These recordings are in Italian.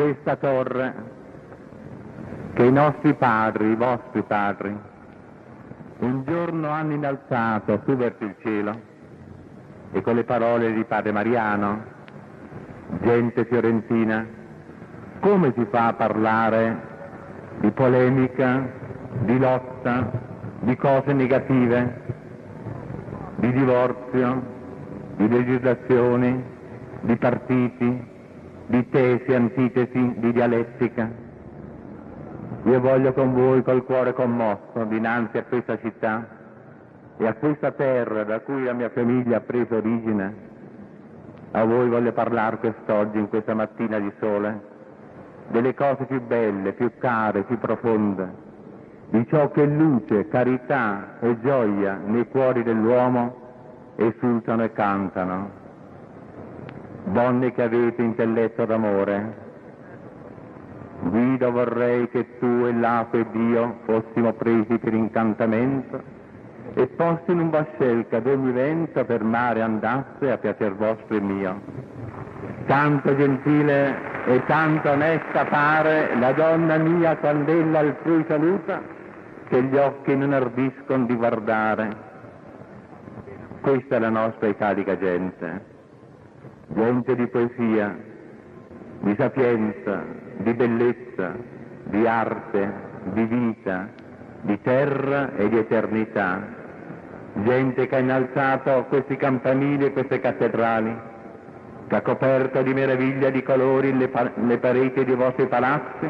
questa torre che i nostri padri, i vostri padri, un giorno hanno innalzato su verso il cielo e con le parole di padre Mariano, gente fiorentina, come si fa a parlare di polemica, di lotta, di cose negative, di divorzio, di legislazioni, di partiti, di tesi, antitesi, di dialettica. Io voglio con voi col cuore commosso dinanzi a questa città e a questa terra da cui la mia famiglia ha preso origine, a voi voglio parlare quest'oggi, in questa mattina di sole, delle cose più belle, più care, più profonde, di ciò che luce, carità e gioia nei cuori dell'uomo esultano e cantano. Donne che avete intelletto d'amore, Guido vorrei che tu e l'apo e Dio fossimo presi per incantamento e posti in un vascello ad ogni vento per mare andasse a piacer vostro e mio. Tanto gentile e tanto onesta pare la donna mia quando ella altrui saluta che gli occhi non ardiscono di guardare. Questa è la nostra italica gente, gente di poesia, di sapienza, di bellezza, di arte, di vita, di terra e di eternità, gente che ha innalzato questi campanili e queste cattedrali, che ha coperto di meraviglia di colori le, pa- le pareti dei vostri palazzi,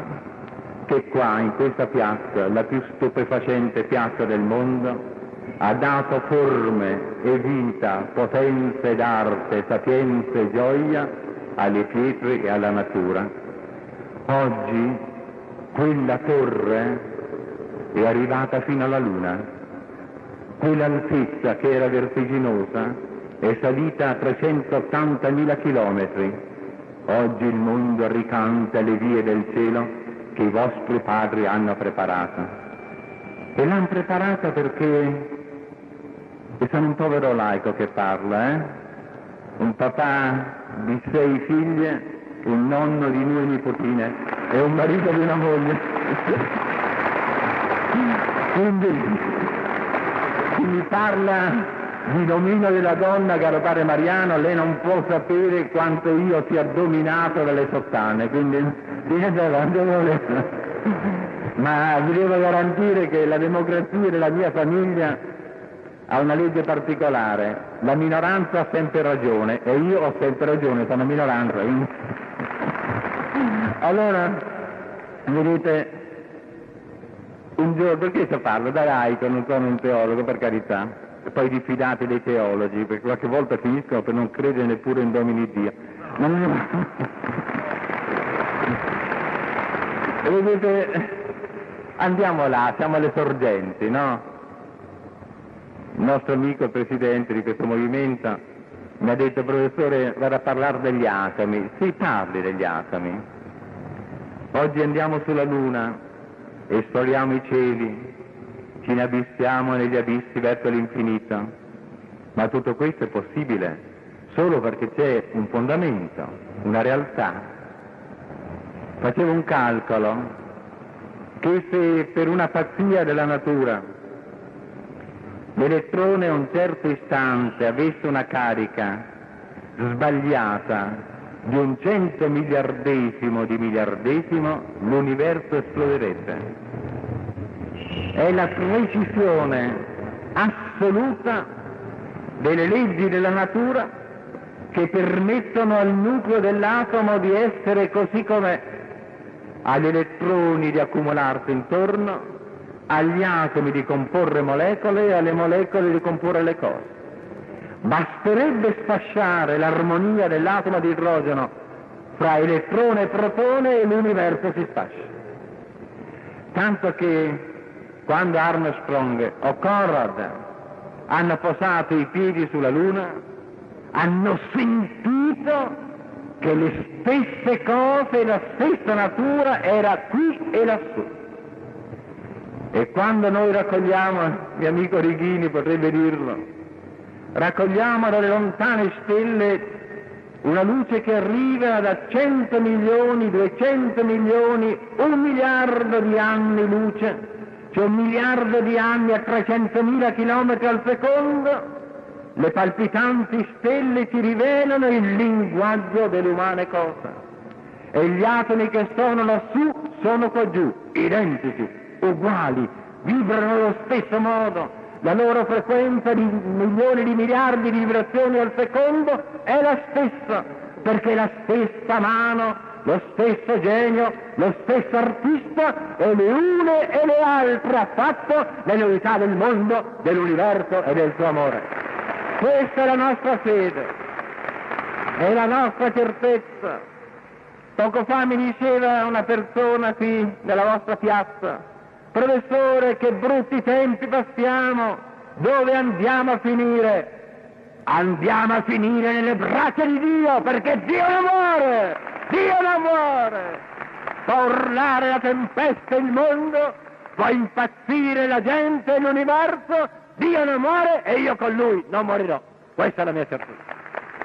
che qua, in questa piazza, la più stupefacente piazza del mondo, ha dato forme e vita, potenza ed arte, sapienza e gioia alle pietre e alla natura. Oggi quella torre è arrivata fino alla Luna, quell'altezza che era vertiginosa è salita a 380.000 chilometri. Oggi il mondo ricanta le vie del cielo che i vostri padri hanno preparato. E l'hanno preparata perché e sono un povero laico che parla, eh? Un papà di sei figlie, un nonno di due nipotine e un marito di una moglie. Quindi chi mi parla di dominio della donna, caro padre Mariano, lei non può sapere quanto io sia dominato dalle sottane, quindi ma vi devo garantire che la democrazia della mia famiglia ha una legge particolare, la minoranza ha sempre ragione e io ho sempre ragione, sono minoranza. Allora, vedete, un giorno, perché sto parlo? Da laico, non sono un teologo, per carità. E poi diffidate dei teologi, perché qualche volta finiscono per non credere neppure in domini Dio. Non... Vedete, andiamo là, siamo alle sorgenti, no? il nostro amico, presidente di questo movimento, mi ha detto professore vado a parlare degli atomi. Sì, parli degli atomi. Oggi andiamo sulla Luna, esploriamo i cieli, ci inabissiamo negli abissi verso l'infinito, ma tutto questo è possibile solo perché c'è un fondamento, una realtà. Facevo un calcolo che se per una pazzia della natura l'elettrone a un certo istante avesse una carica sbagliata di un cento miliardesimo di miliardesimo, l'universo esploderebbe. È la precisione assoluta delle leggi della natura che permettono al nucleo dell'atomo di essere così come agli elettroni di accumularsi intorno, agli atomi di comporre molecole e alle molecole di comporre le cose. Basterebbe sfasciare l'armonia dell'atomo di idrogeno fra elettrone e protone e l'universo si sfascia. Tanto che quando Armstrong o Conrad hanno posato i piedi sulla Luna, hanno sentito che le stesse cose, la stessa natura era qui e lassù. E quando noi raccogliamo, mio amico Righini potrebbe dirlo, raccogliamo dalle lontane stelle una luce che arriva da 100 milioni, 200 milioni, un miliardo di anni luce, cioè un miliardo di anni a 300.000 chilometri al secondo, le palpitanti stelle ti rivelano il linguaggio dell'umane cosa. E gli atomi che sono lassù sono qua giù, identici, uguali, vibrano allo stesso modo, la loro frequenza di milioni di miliardi di vibrazioni al secondo è la stessa, perché la stessa mano, lo stesso genio, lo stesso artista e le une e le altre ha fatto nell'unità del mondo, dell'universo e del suo amore. Questa è la nostra fede, è la nostra certezza. Poco fa mi diceva una persona qui nella vostra piazza, professore che brutti tempi passiamo, dove andiamo a finire? Andiamo a finire nelle braccia di Dio, perché Dio non muore, Dio non muore. Fa urlare la tempesta il mondo, può impazzire la gente e l'universo, Dio non muore e io con lui non morirò. Questa è la mia certezza.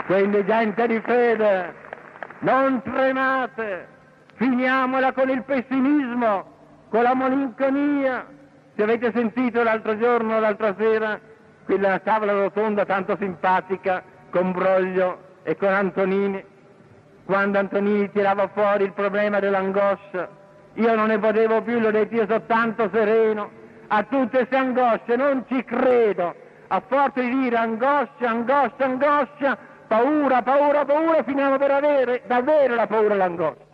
Quindi gente di fede, non tremate, finiamola con il pessimismo, con la malinconia. Se avete sentito l'altro giorno, l'altra sera, quella tavola rotonda tanto simpatica con Broglio e con Antonini, quando Antonini tirava fuori il problema dell'angoscia, io non ne potevo più, l'ho detto, io sono tanto sereno, a tutte queste angosce, non ci credo, a forza di dire angoscia, angoscia, angoscia, paura, paura, paura, finiamo per avere davvero la paura e l'angoscia.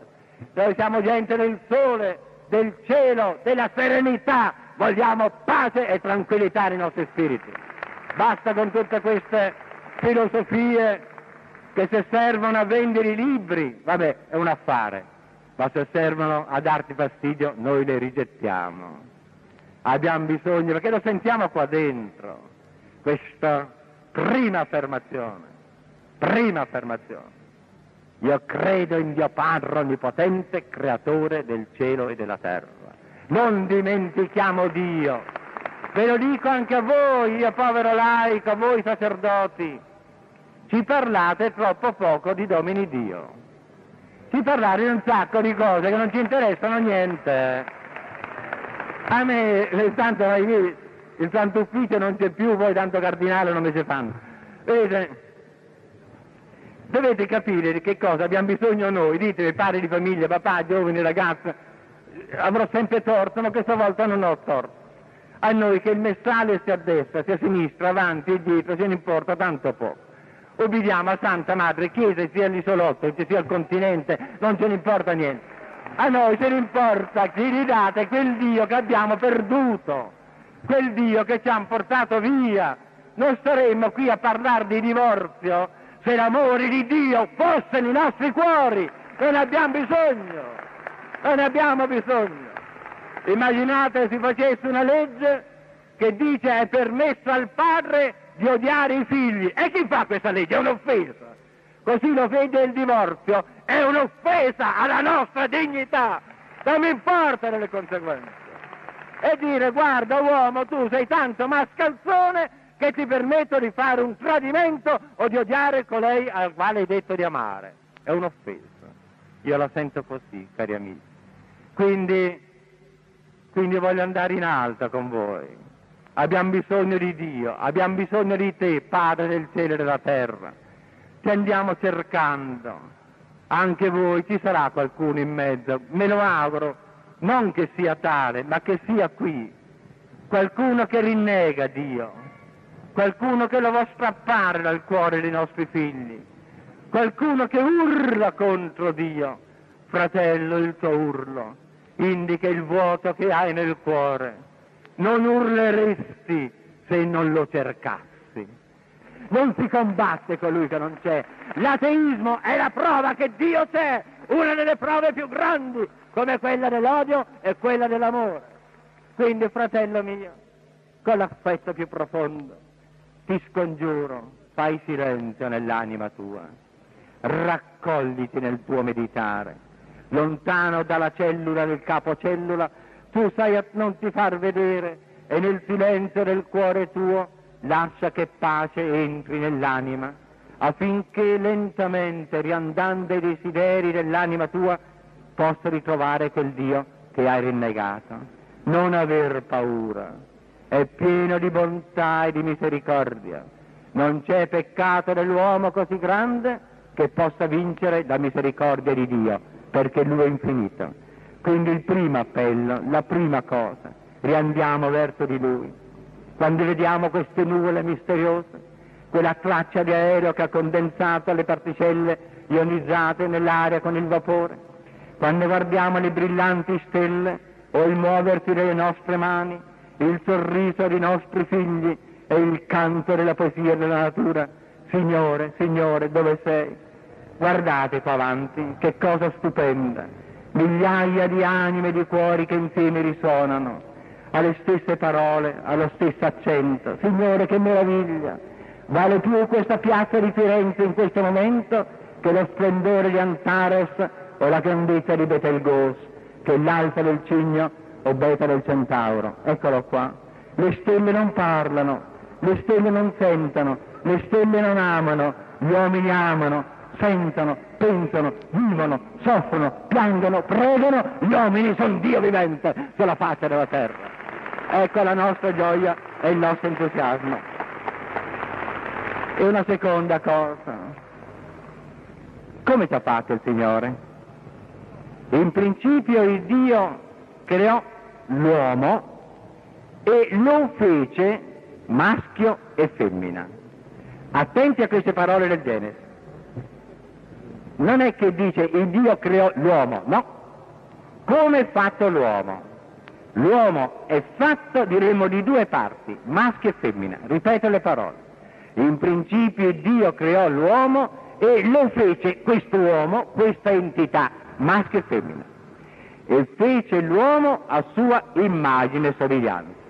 Noi siamo gente del sole, del cielo, della serenità, vogliamo pace e tranquillità nei nostri spiriti. Basta con tutte queste filosofie che se servono a vendere i libri, vabbè, è un affare, ma se servono a darti fastidio, noi le rigettiamo abbiamo bisogno, perché lo sentiamo qua dentro, questa prima affermazione, prima affermazione. Io credo in Dio Padre Onnipotente, creatore del cielo e della terra. Non dimentichiamo Dio. Ve lo dico anche a voi, io povero laico, a voi sacerdoti. Ci parlate troppo poco di domini Dio. Ci parlate di un sacco di cose che non ci interessano niente. A me il santo, il santo ufficio non c'è più, voi tanto cardinale non me ce fanno. Vedete, dovete capire di che cosa abbiamo bisogno noi, dite padri di famiglia, papà, giovani, ragazzi, avrò sempre torto, ma questa volta non ho torto. A noi che il messale sia a destra, sia a sinistra, avanti e dietro, ce ne importa tanto poco. Ubbidiamo a Santa Madre Chiesa, sia all'isolotto, sia al continente, non ce ne importa niente. A noi ce ne importa che ridate quel Dio che abbiamo perduto, quel Dio che ci hanno portato via. Non staremmo qui a parlare di divorzio se l'amore di Dio fosse nei nostri cuori. Non abbiamo bisogno, non abbiamo bisogno. Immaginate se si facesse una legge che dice è permesso al padre di odiare i figli. E chi fa questa legge? È un'offesa. Così lo vede il divorzio è un'offesa alla nostra dignità, non mi importano le conseguenze. E dire guarda uomo tu sei tanto mascalzone che ti permetto di fare un tradimento o di odiare colei al quale hai detto di amare. È un'offesa. Io la sento così, cari amici. Quindi, quindi voglio andare in alto con voi. Abbiamo bisogno di Dio, abbiamo bisogno di te, Padre del cielo e della terra. Ti andiamo cercando. Anche voi ci sarà qualcuno in mezzo, me lo auguro, non che sia tale, ma che sia qui, qualcuno che rinnega Dio, qualcuno che lo vuole strappare dal cuore dei nostri figli, qualcuno che urla contro Dio, fratello il tuo urlo indica il vuoto che hai nel cuore, non urleresti se non lo cercassi non si combatte colui che non c'è. L'ateismo è la prova che Dio c'è, una delle prove più grandi, come quella dell'odio e quella dell'amore. Quindi, fratello mio, con l'affetto più profondo, ti scongiuro, fai silenzio nell'anima tua, raccogliti nel tuo meditare, lontano dalla cellula del capocellula, tu sai non ti far vedere e nel silenzio del cuore tuo lascia che pace entri nell'anima, affinché lentamente, riandando ai desideri dell'anima tua, possa ritrovare quel Dio che hai rinnegato. Non aver paura, è pieno di bontà e di misericordia. Non c'è peccato nell'uomo così grande che possa vincere la misericordia di Dio, perché Lui è infinito. Quindi il primo appello, la prima cosa, riandiamo verso di Lui. Quando vediamo queste nuvole misteriose, quella traccia di aereo che ha condensato le particelle ionizzate nell'aria con il vapore, quando guardiamo le brillanti stelle o il muoversi delle nostre mani, il sorriso dei nostri figli e il canto della poesia della natura, Signore, Signore, dove sei? Guardate qua avanti, che cosa stupenda, migliaia di anime e di cuori che insieme risuonano, alle stesse parole, allo stesso accento. Signore, che meraviglia! Vale più questa piazza di Firenze in questo momento che lo splendore di Antares o la grandezza di Betelgeuse, che l'alfa del cigno o beta del centauro. Eccolo qua. Le stelle non parlano, le stelle non sentono, le stelle non amano, gli uomini amano, sentono, pensano, vivono, soffrono, piangono, pregano, gli uomini sono Dio vivente sulla faccia della terra. Ecco la nostra gioia e il nostro entusiasmo. E una seconda cosa, come ci ha fatto il Signore? In principio il Dio creò l'uomo e lo fece maschio e femmina. Attenti a queste parole del Genesi. Non è che dice il Dio creò l'uomo, no. Come è fatto l'uomo? L'uomo è fatto, diremmo, di due parti, maschio e femmina. Ripeto le parole. In principio Dio creò l'uomo e lo fece quest'uomo, questa entità, maschio e femmina. E fece l'uomo a sua immagine e somiglianza.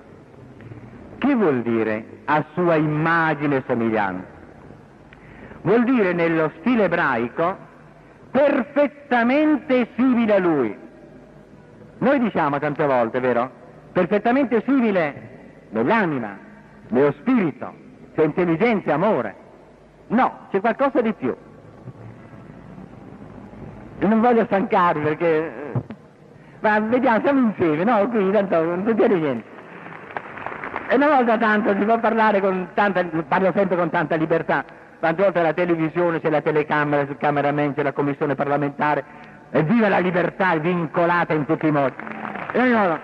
Che vuol dire a sua immagine e somiglianza? Vuol dire nello stile ebraico perfettamente simile a lui. Noi diciamo tante volte, vero? Perfettamente simile nell'anima, nello spirito, c'è intelligenza amore. No, c'è qualcosa di più. Non voglio stancarvi perché... Eh, ma vediamo, siamo insieme, no? Qui tanto non succede niente. E una volta tanto si può parlare con tanta... parlo sempre con tanta libertà. Tante volte la televisione, c'è la telecamera, il cameraman, c'è la commissione parlamentare. E viva la libertà, vincolata in tutti i modi. E modo,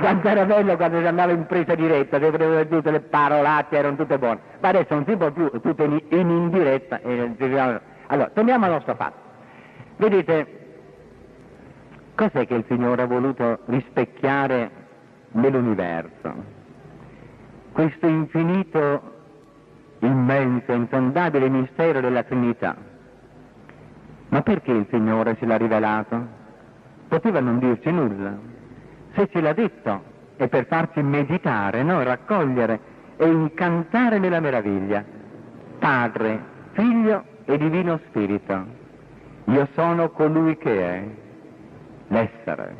quanto era bello quando si andava in presa diretta, si prendeva tutte le parolacce, erano tutte buone, ma adesso non si può più, tutto in, in indiretta. allora, torniamo al nostro fatto. Vedete, cos'è che il Signore ha voluto rispecchiare nell'universo? Questo infinito, immenso, insondabile mistero della Trinità. Ma perché il Signore ce l'ha rivelato? Poteva non dirci nulla se ce l'ha detto è per farci meditare, no? raccogliere e incantare nella meraviglia. Padre, Figlio e Divino Spirito, io sono colui che è, l'essere,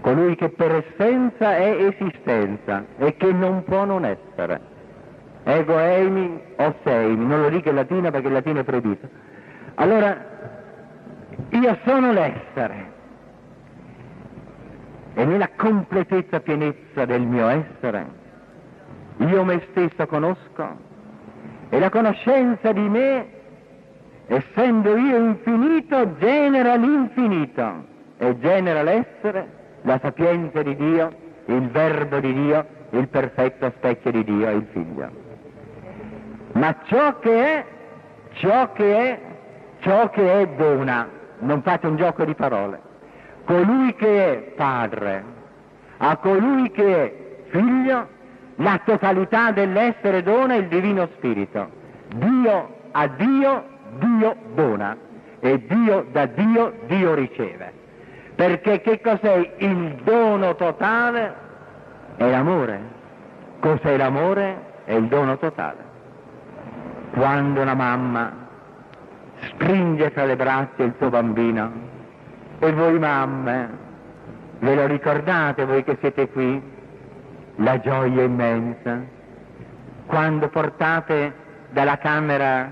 colui che per essenza è esistenza e che non può non essere. Ego eimi o seimi, non lo dico in latino perché il latino è proibito. Allora, io sono l'essere, e nella completezza pienezza del mio essere, io me stesso conosco e la conoscenza di me, essendo io infinito, genera l'infinito e genera l'essere, la sapienza di Dio, il verbo di Dio, il perfetto specchio di Dio, il figlio. Ma ciò che è, ciò che è, ciò che è dona, non faccio un gioco di parole colui che è padre, a colui che è figlio, la totalità dell'essere dona il divino spirito. Dio a Dio, Dio dona e Dio da Dio, Dio riceve. Perché che cos'è il dono totale? È l'amore. Cos'è l'amore? È il dono totale. Quando una mamma stringe tra le braccia il suo bambino, e voi mamme, ve lo ricordate voi che siete qui? La gioia immensa. Quando portate dalla camera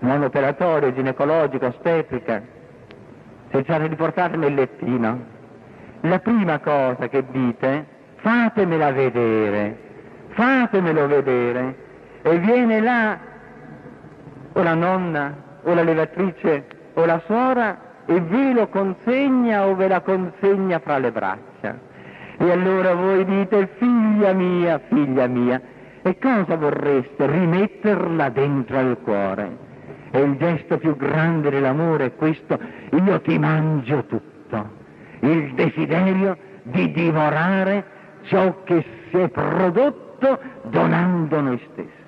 monoperatoria, ginecologica, ostetrica, cercate di portare nel lettino. La prima cosa che dite, fatemela vedere, fatemelo vedere, e viene là o la nonna o la levatrice o la suora e ve lo consegna o ve la consegna fra le braccia. E allora voi dite, figlia mia, figlia mia, e cosa vorreste? Rimetterla dentro al cuore. E il gesto più grande dell'amore è questo, io ti mangio tutto. Il desiderio di divorare ciò che si è prodotto donando noi stessi.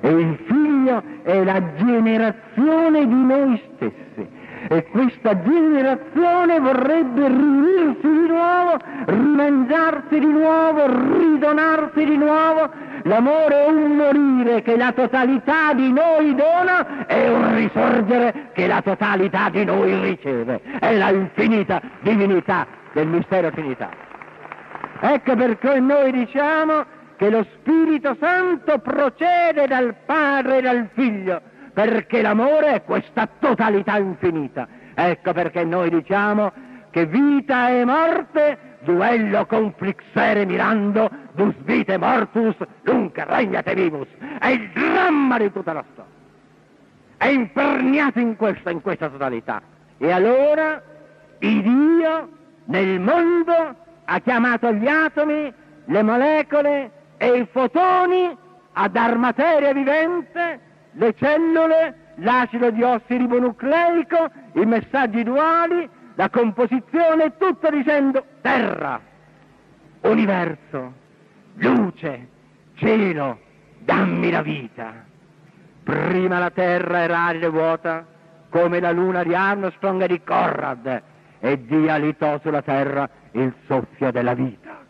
E il figlio è la generazione di noi stessi. E questa generazione vorrebbe riunirsi di nuovo, rimangiarsi di nuovo, ridonarsi di nuovo. L'amore è un morire che la totalità di noi dona e un risorgere che la totalità di noi riceve. È la infinita divinità del mistero Trinità. Ecco perché noi diciamo che lo Spirito Santo procede dal Padre e dal Figlio, perché l'amore è questa totalità infinita. Ecco perché noi diciamo che vita e morte, duello conflixere mirando, dus vite mortus, nunc regnate vivus. È il dramma di tutta la storia. È imperniato in questa, in questa totalità. E allora il Dio nel mondo ha chiamato gli atomi, le molecole e i fotoni a dar materia vivente, le cellule, l'acido di ossiribonucleico, i messaggi duali, la composizione, tutto dicendo terra, universo, luce, cielo, dammi la vita. Prima la terra era arida e vuota, come la luna di Armstrong e di Conrad, e Dio alitò sulla terra il soffio della vita.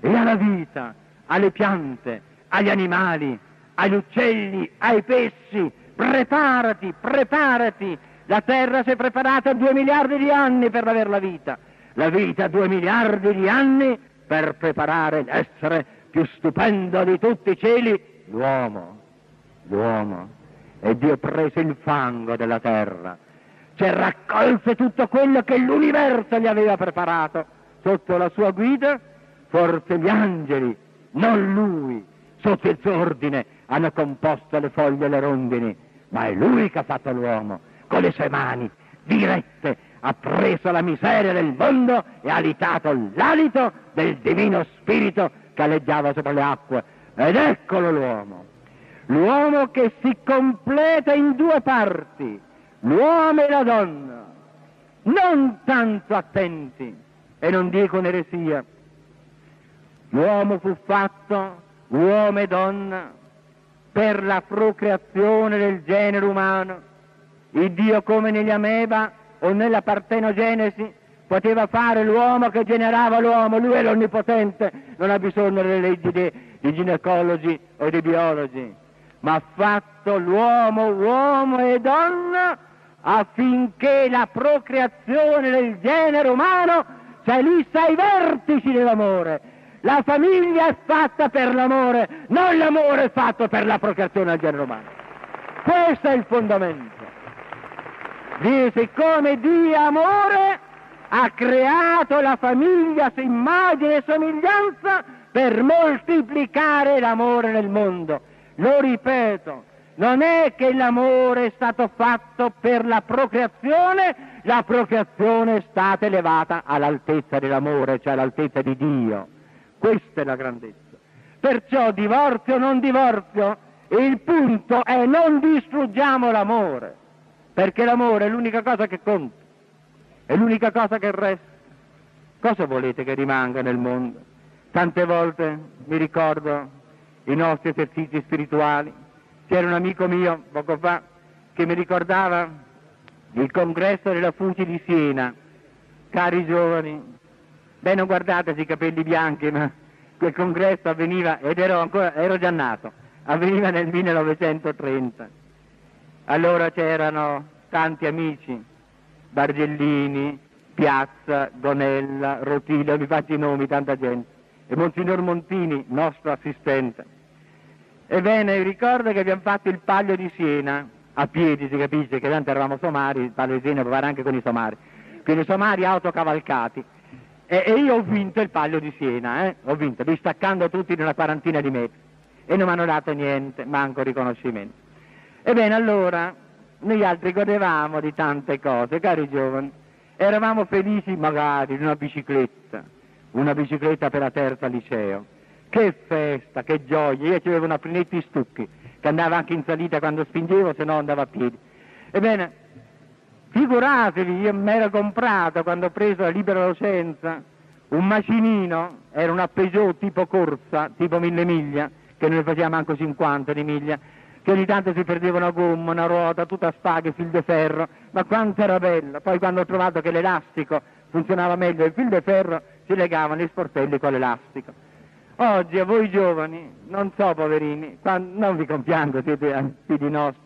E alla vita alle piante, agli animali, agli uccelli, ai pesci. Preparati, preparati. La terra si è preparata due miliardi di anni per avere la vita. La vita due miliardi di anni per preparare l'essere più stupendo di tutti i cieli, l'uomo. L'uomo. E Dio prese il fango della terra, cioè raccolse tutto quello che l'universo gli aveva preparato sotto la sua guida, forse gli angeli non lui, sotto il suo ordine hanno composto le foglie e le rondini, ma è lui che ha fatto l'uomo, con le sue mani dirette, ha preso la miseria del mondo e ha alitato l'alito del divino spirito che alleggiava sopra le acque. Ed eccolo l'uomo, l'uomo che si completa in due parti, l'uomo e la donna, non tanto attenti, e non dico un'eresia, L'uomo fu fatto uomo e donna per la procreazione del genere umano. Il Dio come negli ameba o nella partenogenesi poteva fare l'uomo che generava l'uomo, lui è l'onnipotente, non ha bisogno delle leggi dei, dei ginecologi o dei biologi, ma ha fatto l'uomo uomo e donna affinché la procreazione del genere umano salisse ai vertici dell'amore la famiglia è fatta per l'amore, non l'amore è fatto per la procreazione del genere umano. Questo è il fondamento. Dio, siccome Dio amore ha creato la famiglia su immagine e somiglianza per moltiplicare l'amore nel mondo. Lo ripeto, non è che l'amore è stato fatto per la procreazione, la procreazione è stata elevata all'altezza dell'amore, cioè all'altezza di Dio. Questa è la grandezza. Perciò divorzio o non divorzio, il punto è non distruggiamo l'amore, perché l'amore è l'unica cosa che conta, è l'unica cosa che resta. Cosa volete che rimanga nel mondo? Tante volte mi ricordo i nostri esercizi spirituali. C'era un amico mio poco fa che mi ricordava il congresso della FUCI di Siena. Cari giovani, Beh, non guardate i capelli bianchi, ma quel congresso avveniva, ed ero, ancora, ero già nato, avveniva nel 1930. Allora c'erano tanti amici, Bargellini, Piazza, Gonella, Rotilio, mi faccio i nomi, tanta gente, e Monsignor Montini, nostro assistente. Ebbene, ricordo che abbiamo fatto il Palio di Siena, a piedi si capisce, che tanto eravamo somari, il Palio di Siena può fare anche con i somari, con i somari autocavalcati. E, e io ho vinto il Palio di Siena, eh? ho vinto, distaccando tutti di una quarantina di metri. E non mi hanno dato niente, manco riconoscimento. Ebbene, allora, noi altri godevamo di tante cose, cari giovani. Eravamo felici magari di una bicicletta, una bicicletta per la terza liceo. Che festa, che gioia! Io avevo una Prinetti Stucchi, che andava anche in salita quando spingevo, se no andava a piedi. Ebbene, figuratevi, io mi ero comprato quando ho preso la libera docenza un macinino, era una Peugeot tipo corsa, tipo mille miglia, che non ne faceva manco 50 di miglia, che ogni tanto si perdeva una gomma, una ruota, tutta a fil di ferro, ma quanto era bella. Poi quando ho trovato che l'elastico funzionava meglio, il fil di ferro si legavano gli sportelli con l'elastico. Oggi a voi giovani, non so poverini, non vi compiango, siete figli nostri,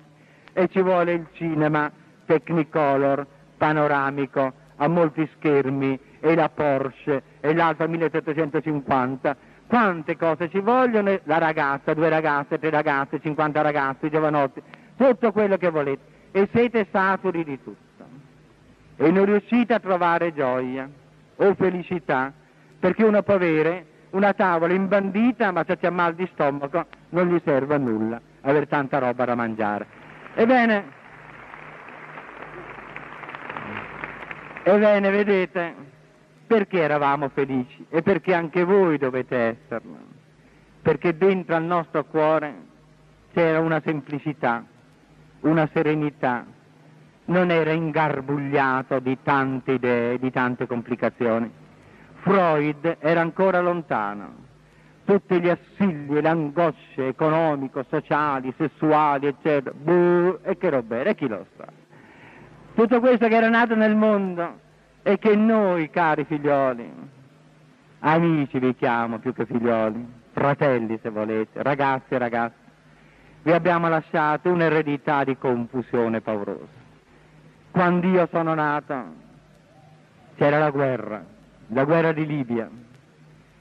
e ci vuole il cinema Technicolor, panoramico, a molti schermi, e la Porsche, e l'Alfa 1750, quante cose ci vogliono, la ragazza, due ragazze, tre ragazze, 50 ragazzi, giovanotti, tutto quello che volete, e siete saturi di tutto. E non riuscite a trovare gioia o felicità, perché uno può avere una tavola imbandita, ma se c'è mal di stomaco non gli serve a nulla avere tanta roba da mangiare. Ebbene, ebbene, vedete, perché eravamo felici? E perché anche voi dovete esserlo, perché dentro al nostro cuore c'era una semplicità, una serenità, non era ingarbugliato di tante idee, di tante complicazioni. Freud era ancora lontano, tutti gli assilli e le angosce economico, sociali, sessuali, eccetera, buh, e che roba era, chi lo sa? Tutto questo che era nato nel mondo e che noi, cari figlioli, amici vi chiamo più che figlioli, fratelli se volete, ragazzi e ragazze, vi abbiamo lasciato un'eredità di confusione paurosa. Quando io sono nato c'era la guerra, la guerra di Libia,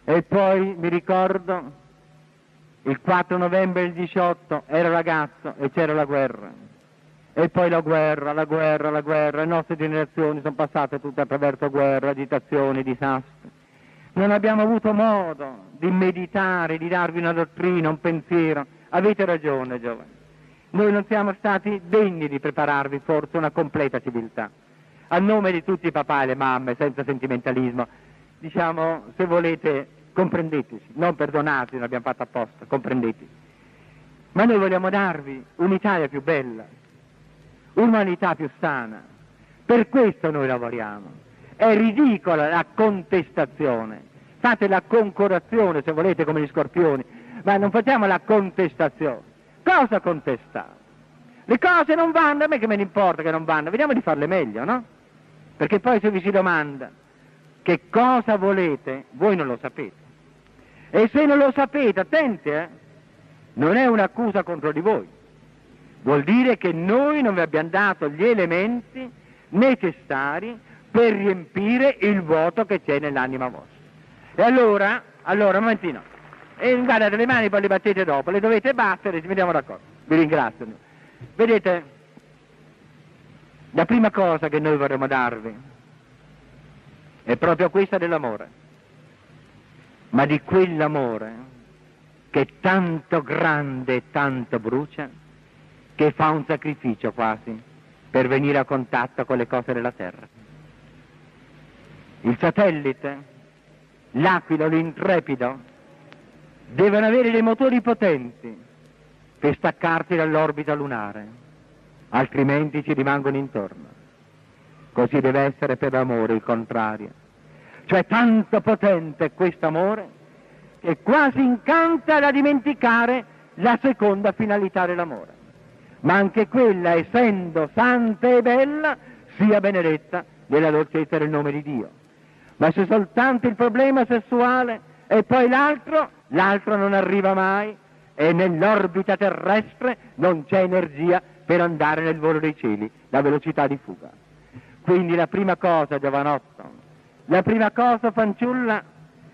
e poi mi ricordo il 4 novembre del 18 ero ragazzo e c'era la guerra e poi la guerra, la guerra, la guerra, le nostre generazioni sono passate tutte attraverso guerra, agitazioni, disastri. Non abbiamo avuto modo di meditare, di darvi una dottrina, un pensiero. Avete ragione, giovani. Noi non siamo stati degni di prepararvi forse una completa civiltà. A nome di tutti i papà e le mamme, senza sentimentalismo, diciamo, se volete, comprendeteci, non perdonate, non abbiamo fatto apposta, comprendeteci. Ma noi vogliamo darvi un'Italia più bella, umanità più sana. Per questo noi lavoriamo. È ridicola la contestazione. Fate la concorazione se volete come gli scorpioni, ma non facciamo la contestazione. Cosa contestare? Le cose non vanno, a me che me ne importa che non vanno, vediamo di farle meglio, no? Perché poi se vi si domanda che cosa volete, voi non lo sapete. E se non lo sapete, attenti, eh, non è un'accusa contro di voi, Vuol dire che noi non vi abbiamo dato gli elementi necessari per riempire il vuoto che c'è nell'anima vostra. E allora, allora, un momentino, e guardate le mani poi le battete dopo, le dovete battere, ci mettiamo d'accordo. Vi ringrazio. Vedete, la prima cosa che noi vorremmo darvi è proprio questa dell'amore, ma di quell'amore che tanto grande e tanto brucia che fa un sacrificio quasi per venire a contatto con le cose della Terra. Il satellite, l'aquilo, l'intrepido, devono avere dei motori potenti per staccarsi dall'orbita lunare, altrimenti ci rimangono intorno. Così deve essere per l'amore il contrario. Cioè tanto potente è questo amore che quasi incanta da dimenticare la seconda finalità dell'amore ma anche quella, essendo santa e bella, sia benedetta nella dolcezza del nome di Dio. Ma se soltanto il problema sessuale e poi l'altro, l'altro non arriva mai e nell'orbita terrestre non c'è energia per andare nel volo dei cieli, la velocità di fuga. Quindi la prima cosa, giovanotto, la prima cosa, fanciulla,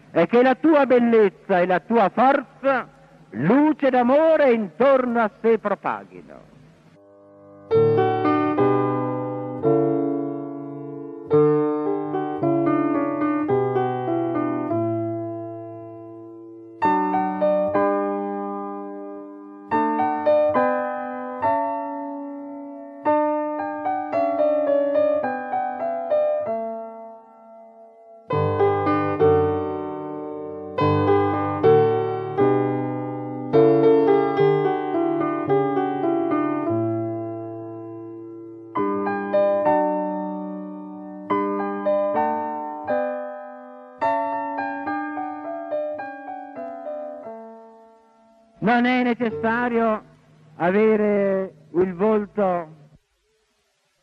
è che la tua bellezza e la tua forza luce d'amore intorno a sé propaghino. Necessario avere il volto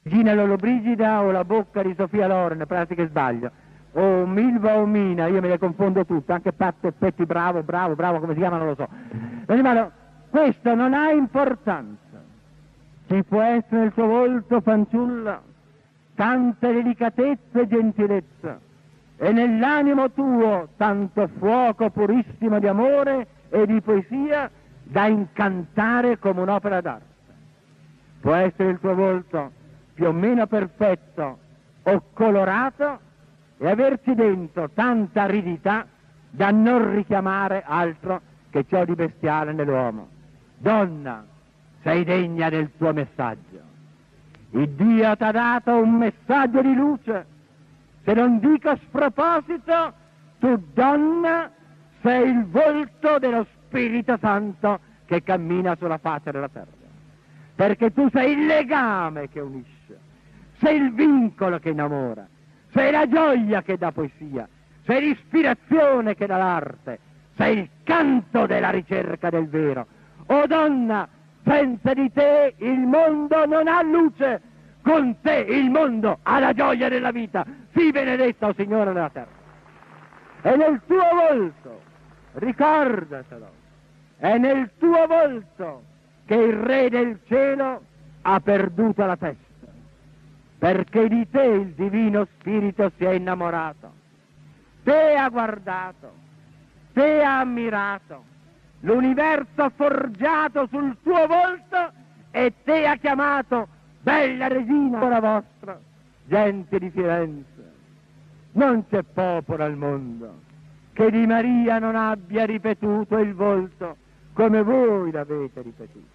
di Gina Lollobrigida o la bocca di Sofia Loren, pratica sbaglio, o Milva o Mina, io me le confondo tutte, anche Patto e Petti, bravo, bravo, bravo, come si chiama non lo so. Ma questo non ha importanza. Ci può essere nel suo volto, fanciulla, tanta delicatezza e gentilezza, e nell'animo tuo tanto fuoco purissimo di amore e di poesia da incantare come un'opera d'arte. Può essere il tuo volto più o meno perfetto o colorato e averci dentro tanta aridità da non richiamare altro che ciò di bestiale nell'uomo. Donna, sei degna del tuo messaggio. Il Dio ti ha dato un messaggio di luce. Se non dico sproposito, tu donna sei il volto dello Spirito Santo che cammina sulla faccia della terra. Perché tu sei il legame che unisce, sei il vincolo che innamora, sei la gioia che dà poesia, sei l'ispirazione che dà l'arte, sei il canto della ricerca del vero. O donna, senza di te il mondo non ha luce, con te il mondo ha la gioia della vita. Sii benedetta, o oh Signore della terra. E nel tuo volto ricordatelo, è nel tuo volto che il Re del cielo ha perduto la testa, perché di te il Divino Spirito si è innamorato, te ha guardato, te ha ammirato, l'universo ha forgiato sul tuo volto e te ha chiamato bella regina ora vostra, gente di Firenze. Non c'è popolo al mondo che di Maria non abbia ripetuto il volto come voi l'avete ripetuto.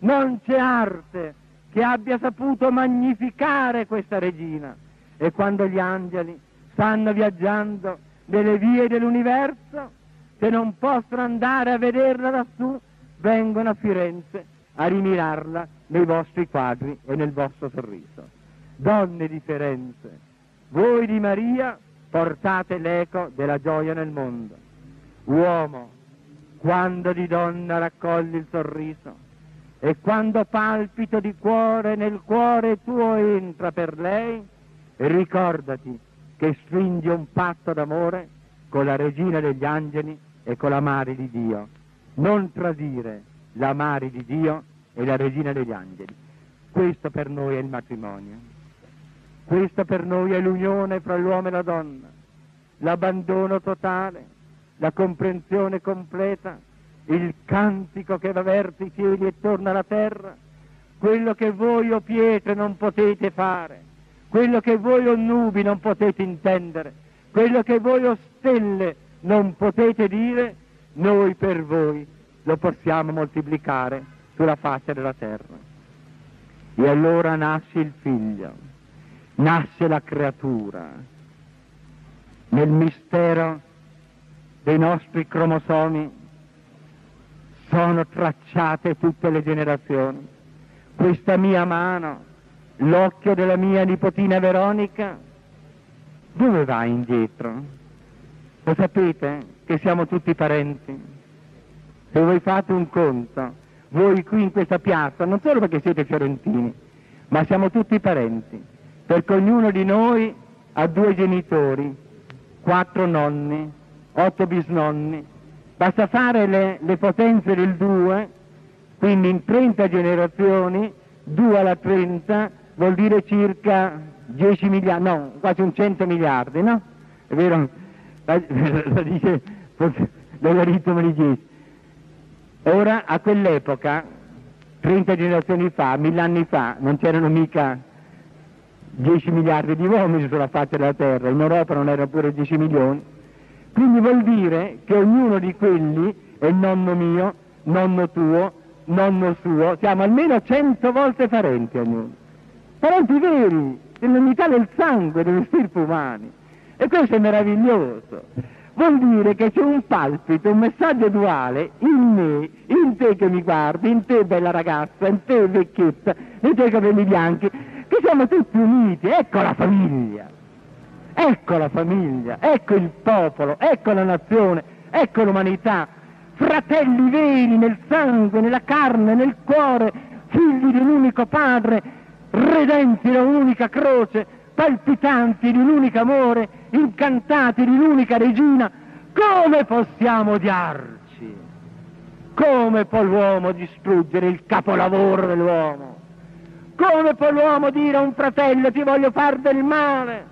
Non c'è arte che abbia saputo magnificare questa regina e quando gli angeli stanno viaggiando nelle vie dell'universo, se non possono andare a vederla lassù, vengono a Firenze a rimirarla nei vostri quadri e nel vostro sorriso. Donne di Firenze, voi di Maria portate l'eco della gioia nel mondo. Uomo, quando di donna raccogli il sorriso e quando palpito di cuore nel cuore tuo entra per lei, ricordati che stringi un patto d'amore con la regina degli angeli e con la mare di Dio. Non tradire la mare di Dio e la regina degli angeli. Questo per noi è il matrimonio. Questa per noi è l'unione fra l'uomo e la donna, l'abbandono totale, la comprensione completa, il cantico che va verso i cieli e torna alla terra, quello che voi o pietre non potete fare, quello che voi o nubi non potete intendere, quello che voi o stelle non potete dire, noi per voi lo possiamo moltiplicare sulla faccia della terra. E allora nasce il figlio nasce la creatura. Nel mistero dei nostri cromosomi sono tracciate tutte le generazioni. Questa mia mano, l'occhio della mia nipotina Veronica, dove va indietro? Lo sapete che siamo tutti parenti? Se voi fate un conto, voi qui in questa piazza, non solo perché siete fiorentini, ma siamo tutti parenti perché ognuno di noi ha due genitori, quattro nonni, otto bisnonni. Basta fare le, le potenze del 2, quindi in 30 generazioni, 2 alla 30 vuol dire circa 10 miliardi, no, quasi un 100 miliardi, no? È vero? Lo dice logaritmo di 10. Ora, a quell'epoca, 30 generazioni fa, mille anni fa, non c'erano mica 10 miliardi di uomini sulla faccia della Terra, in Europa non erano pure 10 milioni. Quindi vuol dire che ognuno di quelli è nonno mio, nonno tuo, nonno suo, siamo almeno 100 volte parenti ognuno. Parenti veri, dell'unità del sangue, degli stirpi umani. E questo è meraviglioso. Vuol dire che c'è un palpito, un messaggio duale in me, in te che mi guardi, in te bella ragazza, in te vecchietta, in te capelli bianchi, che siamo tutti uniti. Ecco la famiglia. Ecco la famiglia, ecco il popolo, ecco la nazione, ecco l'umanità. Fratelli veri nel sangue, nella carne, nel cuore, figli di un unico padre, redenti da un'unica croce, palpitanti di un unico amore, incantati di un'unica regina, come possiamo odiarci? Come può l'uomo distruggere il capolavoro dell'uomo? Come può l'uomo dire a un fratello ti voglio far del male?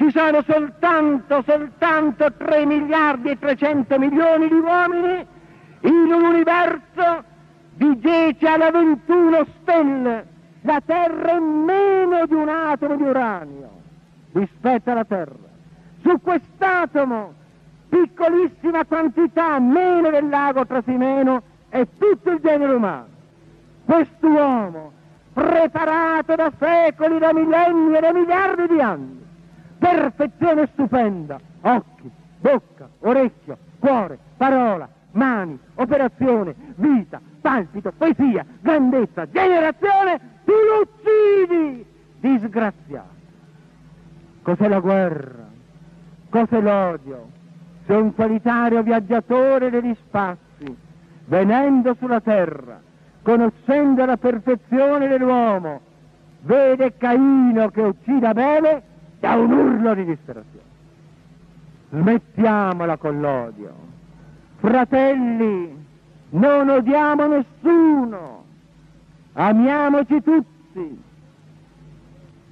Ci sono soltanto, soltanto 3 miliardi e 300 milioni di uomini in un universo di 10 alla 21 stelle la Terra è meno di un atomo di uranio rispetto alla Terra. Su quest'atomo, piccolissima quantità, meno del lago Trasimeno, è tutto il genere umano. Quest'uomo, preparato da secoli, da millenni e da miliardi di anni, perfezione stupenda, occhi, bocca, orecchio, cuore, parola, mani, operazione, vita, palpito, poesia, grandezza, generazione, lo uccidi, disgraziato. Cos'è la guerra? Cos'è l'odio? Se un solitario viaggiatore degli spazi, venendo sulla terra, conoscendo la perfezione dell'uomo, vede Caino che uccide Abele, dà un urlo di disperazione. Smettiamola con l'odio. Fratelli, non odiamo nessuno, amiamoci tutti.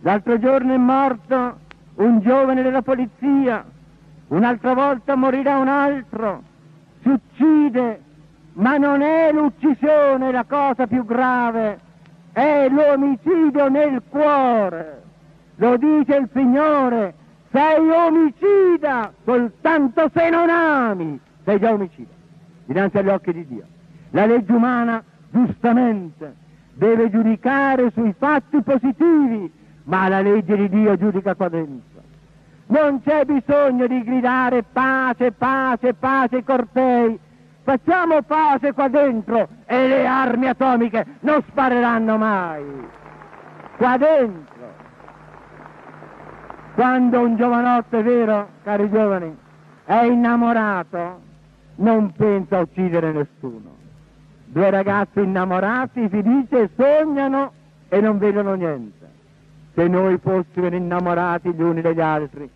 L'altro giorno è morto un giovane della polizia, un'altra volta morirà un altro, si uccide, ma non è l'uccisione la cosa più grave, è l'omicidio nel cuore. Lo dice il Signore, sei omicida soltanto se non ami, sei già omicida, dinanzi agli occhi di Dio. La legge umana, giustamente, deve giudicare sui fatti positivi, ma la legge di Dio giudica qua dentro. Non c'è bisogno di gridare pace, pace, pace, cortei. Facciamo pace qua dentro e le armi atomiche non spareranno mai. Qua dentro. Quando un giovanotto, è vero, cari giovani, è innamorato, non pensa a uccidere nessuno. Due ragazzi innamorati, si dice, sognano e non vedono niente. Se noi fossimo innamorati gli uni degli altri,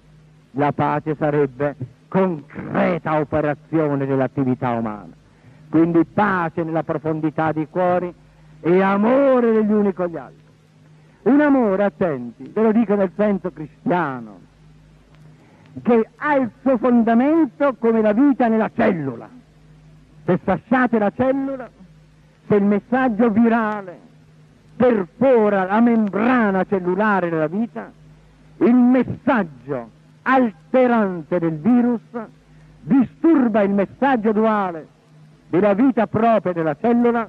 la pace sarebbe concreta operazione dell'attività umana. Quindi pace nella profondità dei cuori e amore degli uni con gli altri. Un amore, attenti, ve lo dico nel senso cristiano, che ha il suo fondamento come la vita nella cellula. Se sfasciate la cellula, se il messaggio virale perfora la membrana cellulare della vita, il messaggio alterante del virus disturba il messaggio duale della vita propria della cellula,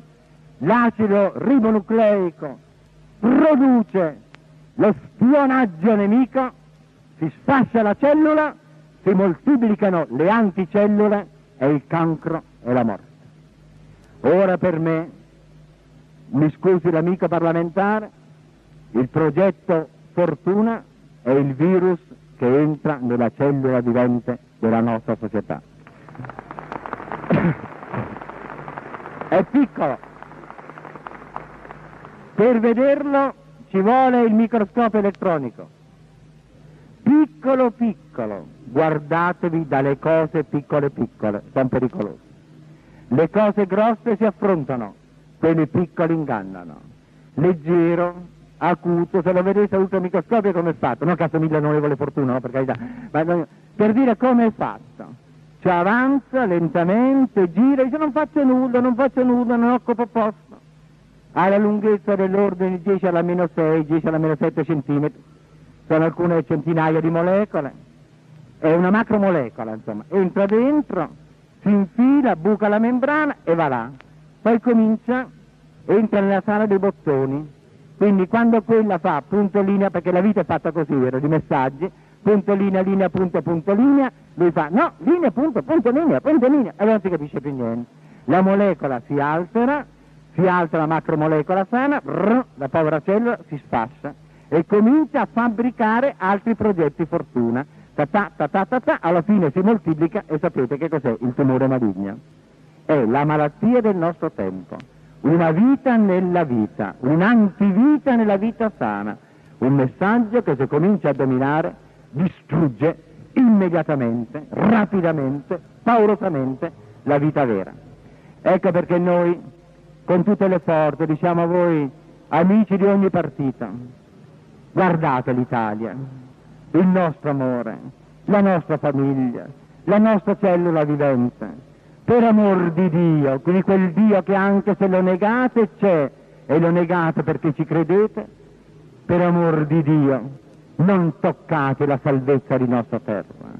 l'acido ribonucleico produce lo spionaggio nemico, si sfascia la cellula, si moltiplicano le anticellule e il cancro e la morte. Ora per me, mi scusi l'amico parlamentare, il progetto Fortuna è il virus che entra nella cellula vivente della nostra società. È piccolo. Per vederlo ci vuole il microscopio elettronico. Piccolo piccolo, guardatevi dalle cose piccole piccole, sono pericolose. Le cose grosse si affrontano, quelli piccoli ingannano. Leggero, acuto, se lo vedete all'ultramicroscopio come è fatto, non che assomiglia a onorevole fortuna, no, per carità, ma per dire come è fatto. cioè avanza lentamente, gira, dice non faccio nulla, non faccio nulla, non occupo posto. Ha la lunghezza dell'ordine 10 alla meno 6, 10 alla meno 7 centimetri, sono alcune centinaia di molecole, è una macromolecola, insomma, entra dentro, si infila, buca la membrana e va là. Poi comincia, entra nella sala dei bottoni, quindi quando quella fa punto linea, perché la vita è fatta così, vero, di messaggi, punto linea, linea, punto, punto, linea, lui fa no, linea, punto, punto, linea, punto, linea, e non si capisce più niente. La molecola si altera, si alza la macromolecola sana, brr, la povera cellula si sfassa e comincia a fabbricare altri progetti fortuna. Ta ta, ta ta ta ta, alla fine si moltiplica e sapete che cos'è il tumore maligno. È la malattia del nostro tempo, una vita nella vita, un'antivita nella vita sana, un messaggio che se comincia a dominare distrugge immediatamente, rapidamente, paurosamente la vita vera. Ecco perché noi, con tutte le forze, diciamo a voi, amici di ogni partito, guardate l'Italia, il nostro amore, la nostra famiglia, la nostra cellula vivente, per amor di Dio, quindi quel Dio che anche se lo negate c'è e lo negate perché ci credete, per amor di Dio, non toccate la salvezza di nostra terra,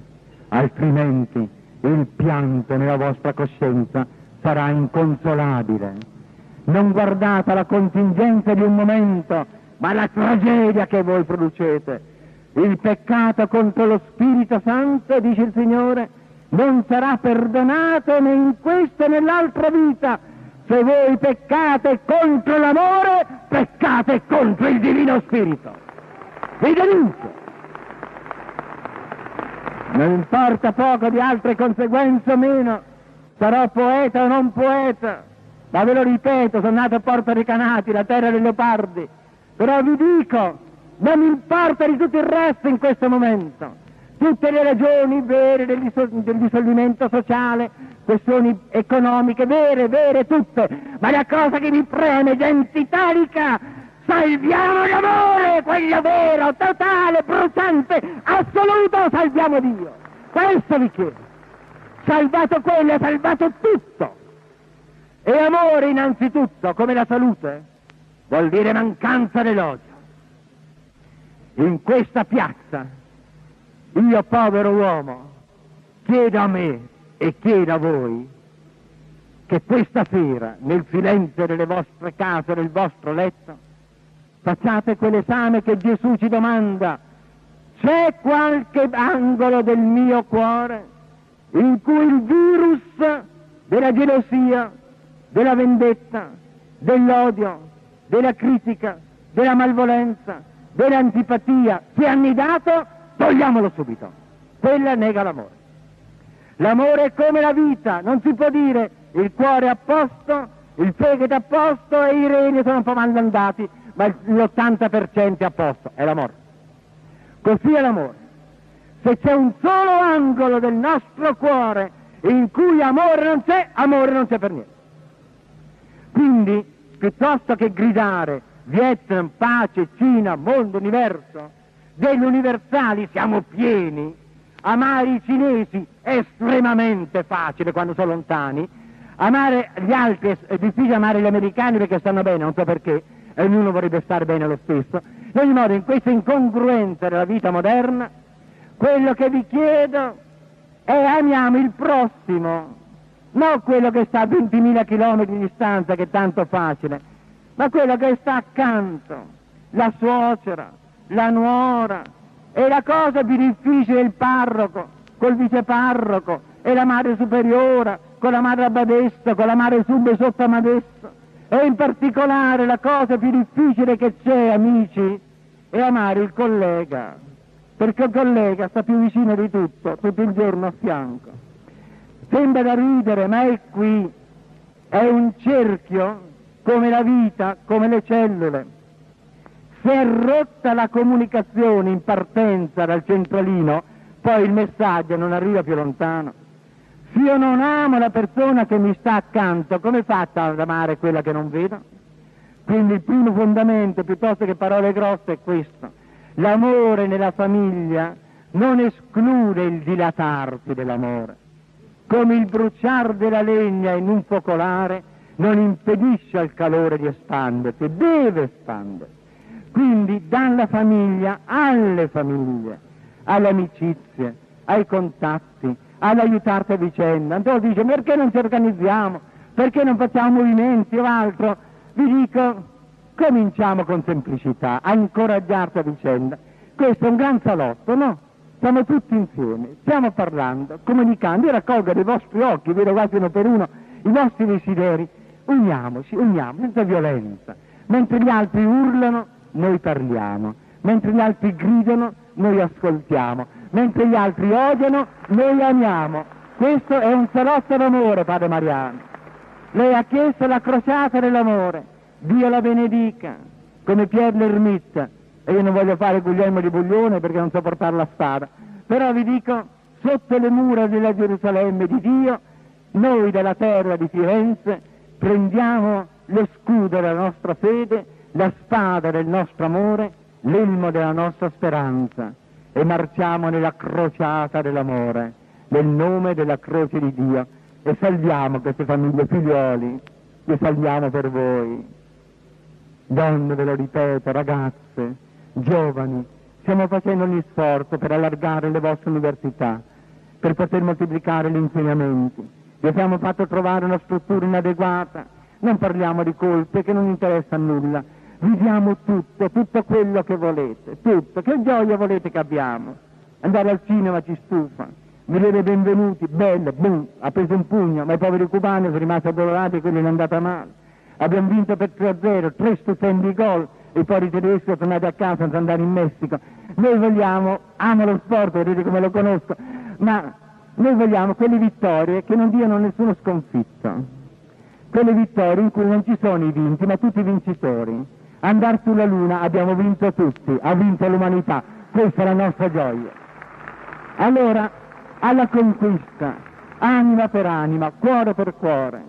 altrimenti il pianto nella vostra coscienza sarà inconsolabile. Non guardate la contingenza di un momento, ma la tragedia che voi producete. Il peccato contro lo Spirito Santo, dice il Signore, non sarà perdonato né in questa né nell'altra vita. Se voi peccate contro l'amore, peccate contro il Divino Spirito vi denuncio. Non importa poco di altre conseguenze o meno, sarò poeta o non poeta, ma ve lo ripeto, sono nato a Porto Ricanati, la terra dei leopardi, però vi dico, non importa di tutto il resto in questo momento. Tutte le ragioni vere del, del dissolvimento sociale, questioni economiche, vere, vere, tutte, ma la cosa che mi preme, gente italica, Salviamo l'amore, quello vero, totale, bruciante, assoluto, salviamo Dio. Questo vi chiedo. Salvato quello, salvato tutto. E amore innanzitutto, come la salute, vuol dire mancanza dell'odio. In questa piazza, io povero uomo, chiedo a me e chiedo a voi che questa sera, nel silenzio delle vostre case, del vostro letto, Facciate quell'esame che Gesù ci domanda. C'è qualche angolo del mio cuore in cui il virus della gelosia, della vendetta, dell'odio, della critica, della malvolenza, dell'antipatia si è annidato? Togliamolo subito. Quella nega l'amore. L'amore è come la vita, non si può dire il cuore a posto, il fegato a posto e i reni sono un po' malandati ma l'80% è a posto, è l'amore. Così è l'amore. Se c'è un solo angolo del nostro cuore in cui amore non c'è, amore non c'è per niente. Quindi, piuttosto che gridare Vietnam, pace, Cina, mondo, universo, degli universali siamo pieni, amare i cinesi è estremamente facile quando sono lontani, amare gli altri è difficile amare gli americani perché stanno bene, non so perché, e ognuno vorrebbe stare bene lo stesso. In ogni modo, in questa incongruenza della vita moderna, quello che vi chiedo è amiamo il prossimo, non quello che sta a 20.000 km di distanza, che è tanto facile, ma quello che sta accanto, la suocera, la nuora, e la cosa più difficile è il parroco, col viceparroco, e la madre superiore, con la madre abbadessa, con la madre sub e sotto amadessa e in particolare la cosa più difficile che c'è, amici, è amare il collega, perché il collega sta più vicino di tutto, tutto il giorno a fianco. Sembra da ridere, ma è qui, è un cerchio come la vita, come le cellule. Se è rotta la comunicazione in partenza dal centralino, poi il messaggio non arriva più lontano. Se io non amo la persona che mi sta accanto, come faccio ad amare quella che non vedo? Quindi il primo fondamento, piuttosto che parole grosse, è questo. L'amore nella famiglia non esclude il dilatarsi dell'amore, come il bruciare della legna in un focolare non impedisce al calore di espandersi, deve espandersi. Quindi dalla famiglia alle famiglie, alle amicizie, ai contatti, all'aiutarti a vicenda. Antonio dice perché non ci organizziamo? Perché non facciamo movimenti o altro? Vi dico, cominciamo con semplicità a incoraggiarti a vicenda. Questo è un gran salotto, no? Siamo tutti insieme, stiamo parlando, comunicando, io raccolgo dai vostri occhi, vedo quasi uno per uno i vostri desideri, uniamoci, uniamo, senza violenza. Mentre gli altri urlano, noi parliamo. Mentre gli altri gridano, noi ascoltiamo. Mentre gli altri odiano, noi amiamo. Questo è un salotto d'amore, padre Mariano. Lei ha chiesto la crociata dell'amore. Dio la benedica, come Pier l'ermitta. E io non voglio fare Guglielmo di Buglione perché non so portare la spada. Però vi dico, sotto le mura della Gerusalemme di Dio, noi della terra di Firenze prendiamo lo scudo della nostra fede, la spada del nostro amore, l'elmo della nostra speranza e marciamo nella crociata dell'amore, nel nome della croce di Dio e salviamo queste famiglie figlioli, le salviamo per voi. Donne, ve lo ripeto, ragazze, giovani, stiamo facendo ogni sforzo per allargare le vostre università, per poter moltiplicare gli insegnamenti. Vi abbiamo fatto trovare una struttura inadeguata, non parliamo di colpe che non interessa a nulla, viviamo tutto, tutto quello che volete, tutto, che gioia volete che abbiamo. Andare al cinema ci stufa, vedere benvenuti, bello, boom, ha preso un pugno, ma i poveri cubani sono rimasti addolorati e quelli è andata male. Abbiamo vinto per 3-0, tre stupendi gol, i poveri tedeschi sono tornati a casa andare in Messico. Noi vogliamo, amo lo sport, vedete come lo conosco, ma noi vogliamo quelle vittorie che non diano nessuno sconfitto. Quelle vittorie in cui non ci sono i vinti, ma tutti i vincitori. Andare sulla Luna abbiamo vinto tutti, ha vinto l'umanità, questa è la nostra gioia. Allora, alla conquista, anima per anima, cuore per cuore,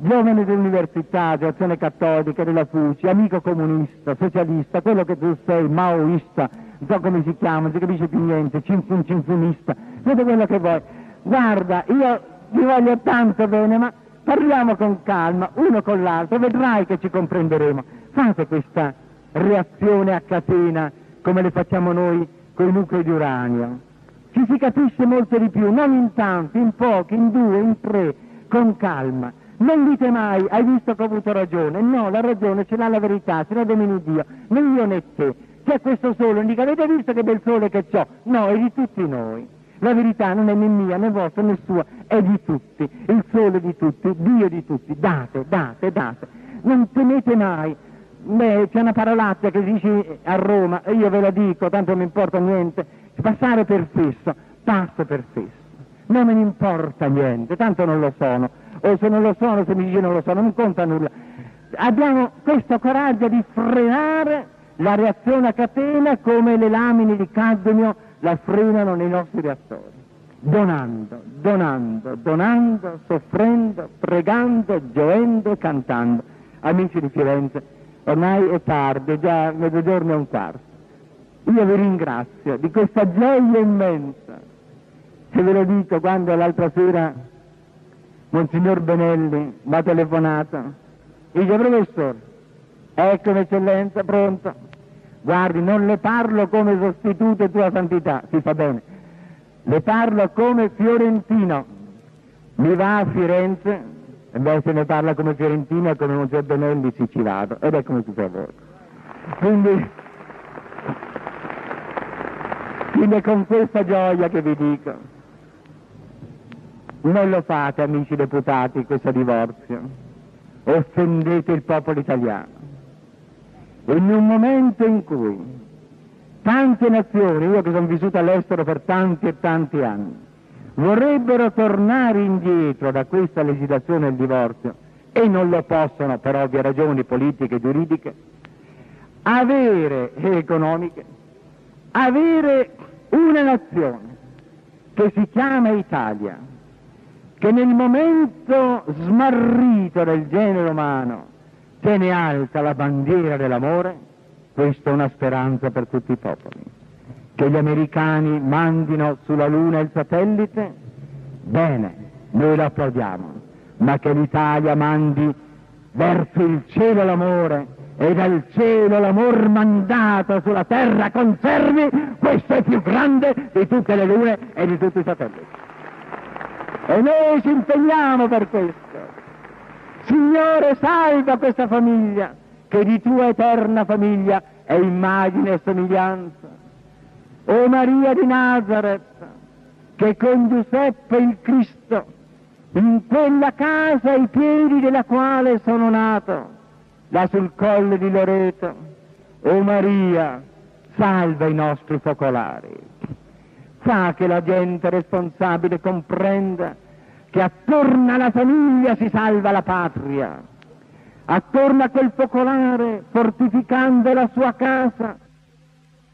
giovane dell'università, di azione cattolica, della FUCI, amico comunista, socialista, quello che tu sei, maoista, non so come si chiama, non si capisce più niente, cinfun cinfunista, tutto quello che vuoi. Guarda, io ti voglio tanto bene, ma parliamo con calma, uno con l'altro, vedrai che ci comprenderemo. Fate questa reazione a catena come le facciamo noi con i nuclei di uranio. Ci si capisce molto di più, non in tanti, in pochi, in due, in tre, con calma. Non dite mai, hai visto che ho avuto ragione. No, la ragione ce l'ha la verità, ce l'ha domini Dio, né io né te. C'è questo sole, non dica, avete visto che bel sole che ho? No, è di tutti noi. La verità non è né mia, né vostra, né sua, è di tutti. Il sole di tutti, Dio di tutti. Date, date, date. Non temete mai. Beh, c'è una parolaccia che dici a Roma, e io ve la dico, tanto non mi importa niente, passare per fesso, passo per fesso. Non ne importa niente, tanto non lo sono. O se non lo sono, se mi dice non lo sono, non conta nulla. Abbiamo questo coraggio di frenare la reazione a catena come le lamine di cadmio la frenano nei nostri reattori. Donando, donando, donando, soffrendo, pregando, gioendo e cantando. Amici di Firenze, ormai è tardi, è già mezzogiorno e un quarto. Io vi ringrazio di questa gioia immensa, che ve lo dico quando l'altra sera Monsignor Benelli mi ha telefonato. Dice, professore, ecco eccellenza, pronto. Guardi, non le parlo come sostituto tua santità, si fa bene. Le parlo come fiorentino. Mi va a Firenze, e beh, se ne parla come fiorentino e come Monsignor Benelli sì ci vado, ed come tutti a voi. Quindi, quindi è con questa gioia che vi dico, non lo fate, amici deputati, questo divorzio. Offendete il popolo italiano. In un momento in cui tante nazioni, io che sono vissuto all'estero per tanti e tanti anni, vorrebbero tornare indietro da questa legislazione del divorzio e non lo possono per ovvie ragioni politiche e giuridiche, avere economiche, avere una nazione che si chiama Italia, che nel momento smarrito del genere umano tiene alta la bandiera dell'amore, questa è una speranza per tutti i popoli. Che gli americani mandino sulla Luna il satellite, Bene, noi lo applaudiamo, ma che l'Italia mandi verso il cielo l'amore e dal cielo l'amor mandato sulla terra conservi, questo è più grande di tutte le lune e di tutti i satelliti. E noi ci impegniamo per questo. Signore, salva questa famiglia, che di tua eterna famiglia è immagine e somiglianza. O Maria di Nazareth, che con Giuseppe il Cristo, in quella casa ai piedi della quale sono nato, là sul colle di Loreto, o Maria, salva i nostri focolari. Fa che la gente responsabile comprenda che attorno alla famiglia si salva la patria, attorno a quel focolare, fortificando la sua casa,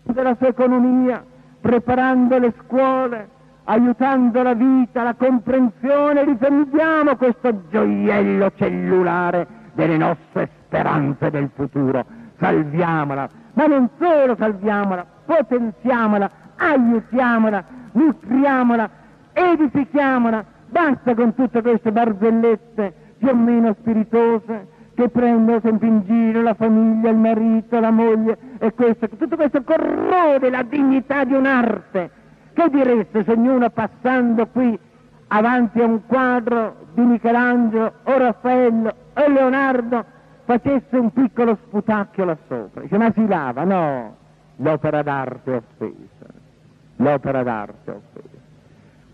la sua economia, preparando le scuole, aiutando la vita, la comprensione, difendiamo questo gioiello cellulare delle nostre speranze del futuro, salviamola, ma non solo salviamola, potenziamola, aiutiamola, nutriamola, edifichiamola, basta con tutte queste barzellette più o meno spiritose che prendono sempre in giro la famiglia, il marito, la moglie e questo, tutto questo corrode la dignità di un'arte che direste se ognuno passando qui avanti a un quadro di Michelangelo o Raffaello o Leonardo facesse un piccolo sputacchio là sopra? Dice, ma si lava? No, l'opera d'arte è offesa. L'opera d'arte.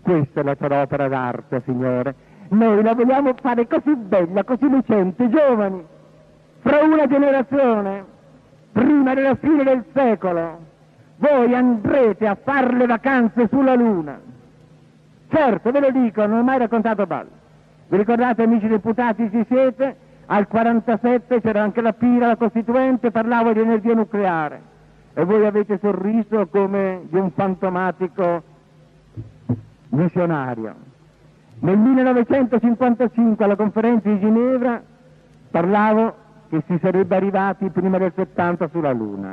Questa è la tua opera d'arte, Signore. Noi la vogliamo fare così bella, così lucente, giovani. Fra una generazione, prima della fine del secolo, voi andrete a fare le vacanze sulla Luna. Certo, ve lo dico, non ho mai raccontato balle. Vi ricordate, amici deputati, ci siete? Al 47 c'era anche la Pira, la Costituente, parlavo di energia nucleare. E voi avete sorriso come di un fantomatico missionario. Nel 1955 alla conferenza di Ginevra parlavo che si sarebbe arrivati prima del 70 sulla Luna.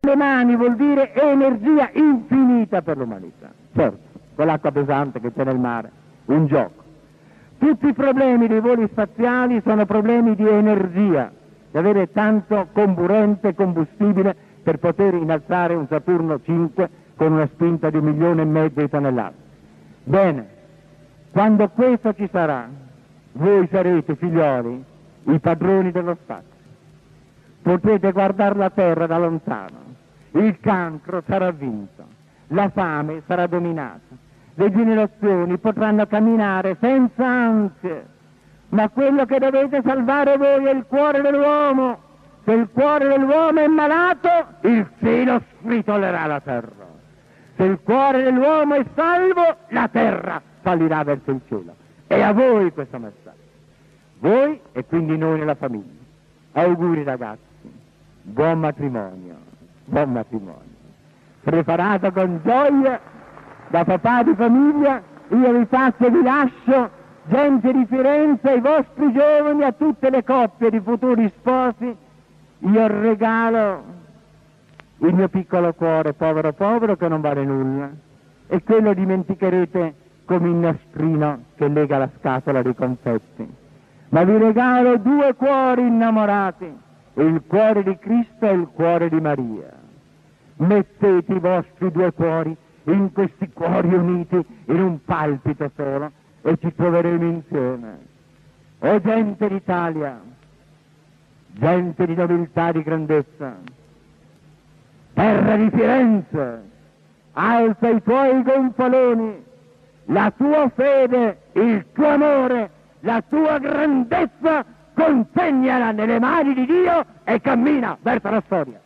Le mani vuol dire energia infinita per l'umanità. Certo, con l'acqua pesante che c'è nel mare, un gioco. Tutti i problemi dei voli spaziali sono problemi di energia, di avere tanto comburente combustibile per poter innalzare un Saturno 5 con una spinta di un milione e mezzo di tonnellate. Bene, quando questo ci sarà, voi sarete figlioli, i padroni dello spazio. Potrete guardare la Terra da lontano il cancro sarà vinto, la fame sarà dominata, le generazioni potranno camminare senza ansie, ma quello che dovete salvare voi è il cuore dell'uomo. Se il cuore dell'uomo è malato, il cielo sfritolerà la terra. Se il cuore dell'uomo è salvo, la terra fallirà verso il cielo. E a voi questo messaggio. Voi e quindi noi nella famiglia. Auguri ragazzi, buon matrimonio buon matrimonio. Preparato con gioia da papà di famiglia, io vi faccio e vi lascio, gente di Firenze, ai vostri giovani, a tutte le coppie di futuri sposi, io regalo il mio piccolo cuore, povero povero, che non vale nulla, e quello dimenticherete come il nastrino che lega la scatola dei confetti. Ma vi regalo due cuori innamorati, il cuore di Cristo e il cuore di Maria. Mettete i vostri due cuori in questi cuori uniti in un palpito solo e ci troveremo insieme. O gente d'Italia, gente di nobiltà, di grandezza, terra di Firenze, alza i tuoi gonfaloni, la tua fede, il tuo amore, la tua grandezza consegnala nelle mani di Dio e cammina verso la storia.